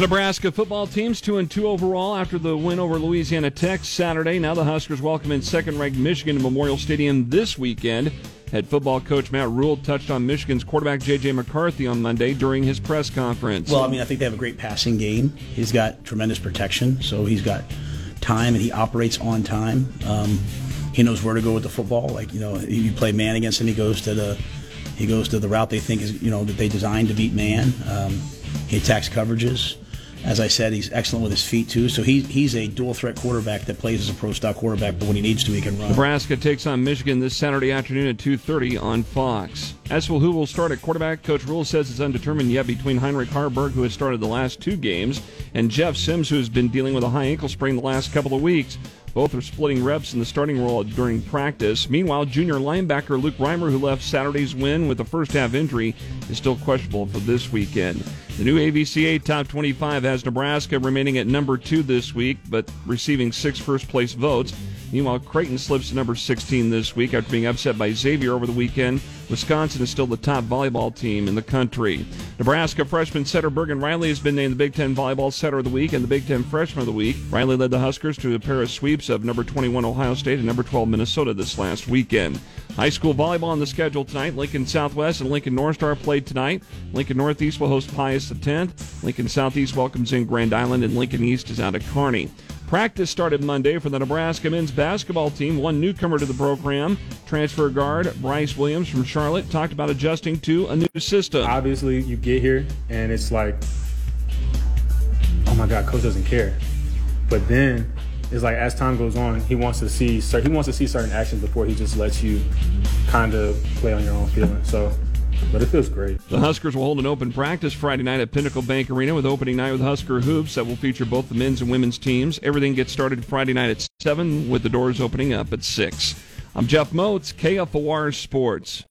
Nebraska football team's 2 and 2 overall after the win over Louisiana Tech Saturday. Now the Huskers welcome in second ranked Michigan to Memorial Stadium this weekend. Head football coach Matt Rhule touched on Michigan's quarterback J.J. McCarthy on Monday during his press conference. Well, I mean, I think they have a great passing game. He's got tremendous protection, so he's got time and he operates on time. Um, he knows where to go with the football. Like you know, you play man against him, he goes to the he goes to the route they think is you know that they designed to beat man. Um, he attacks coverages. As I said, he's excellent with his feet too. So he, he's a dual threat quarterback that plays as a pro style quarterback, but when he needs to, he can run. Nebraska takes on Michigan this Saturday afternoon at 2:30 on Fox. As for who will start at quarterback, Coach Rhule says it's undetermined yet between Heinrich Haarberg, who has started the last two games, and Jeff Sims, who has been dealing with a high ankle sprain the last couple of weeks. Both are splitting reps in the starting role during practice. Meanwhile, junior linebacker Luke Reimer, who left Saturday's win with a first half injury, is still questionable for this weekend. The new AVCA Top 25 has Nebraska remaining at number two this week, but receiving six first place votes. Meanwhile, Creighton slips to number 16 this week after being upset by Xavier over the weekend. Wisconsin is still the top volleyball team in the country. Nebraska freshman setter Bergen Reilly has been named the Big Ten Volleyball Setter of the Week and the Big Ten Freshman of the Week. Reilly led the Huskers to a pair of sweeps of number 21 Ohio State and number 12 Minnesota this last weekend. High school volleyball on the schedule tonight. Lincoln Southwest and Lincoln North Star played tonight. Lincoln Northeast will host Pius X. Lincoln Southeast welcomes in Grand Island, and Lincoln East is out of Kearney. Practice started Monday for the Nebraska men's basketball team. One newcomer to the program, transfer guard Brice Williams from Charlotte, talked about adjusting to a new system. Obviously, you get here and it's like, oh my God, coach doesn't care. But then it's like as time goes on, he wants to see he wants to see certain actions before he just lets you kind of play on your own feeling. So but it feels great. The Huskers will hold an open practice Friday night at Pinnacle Bank Arena with opening night with Husker Hoops that will feature both the men's and women's teams. Everything gets started Friday night at 7 with the doors opening up at 6. I'm Jeff Motz, KFOR Sports.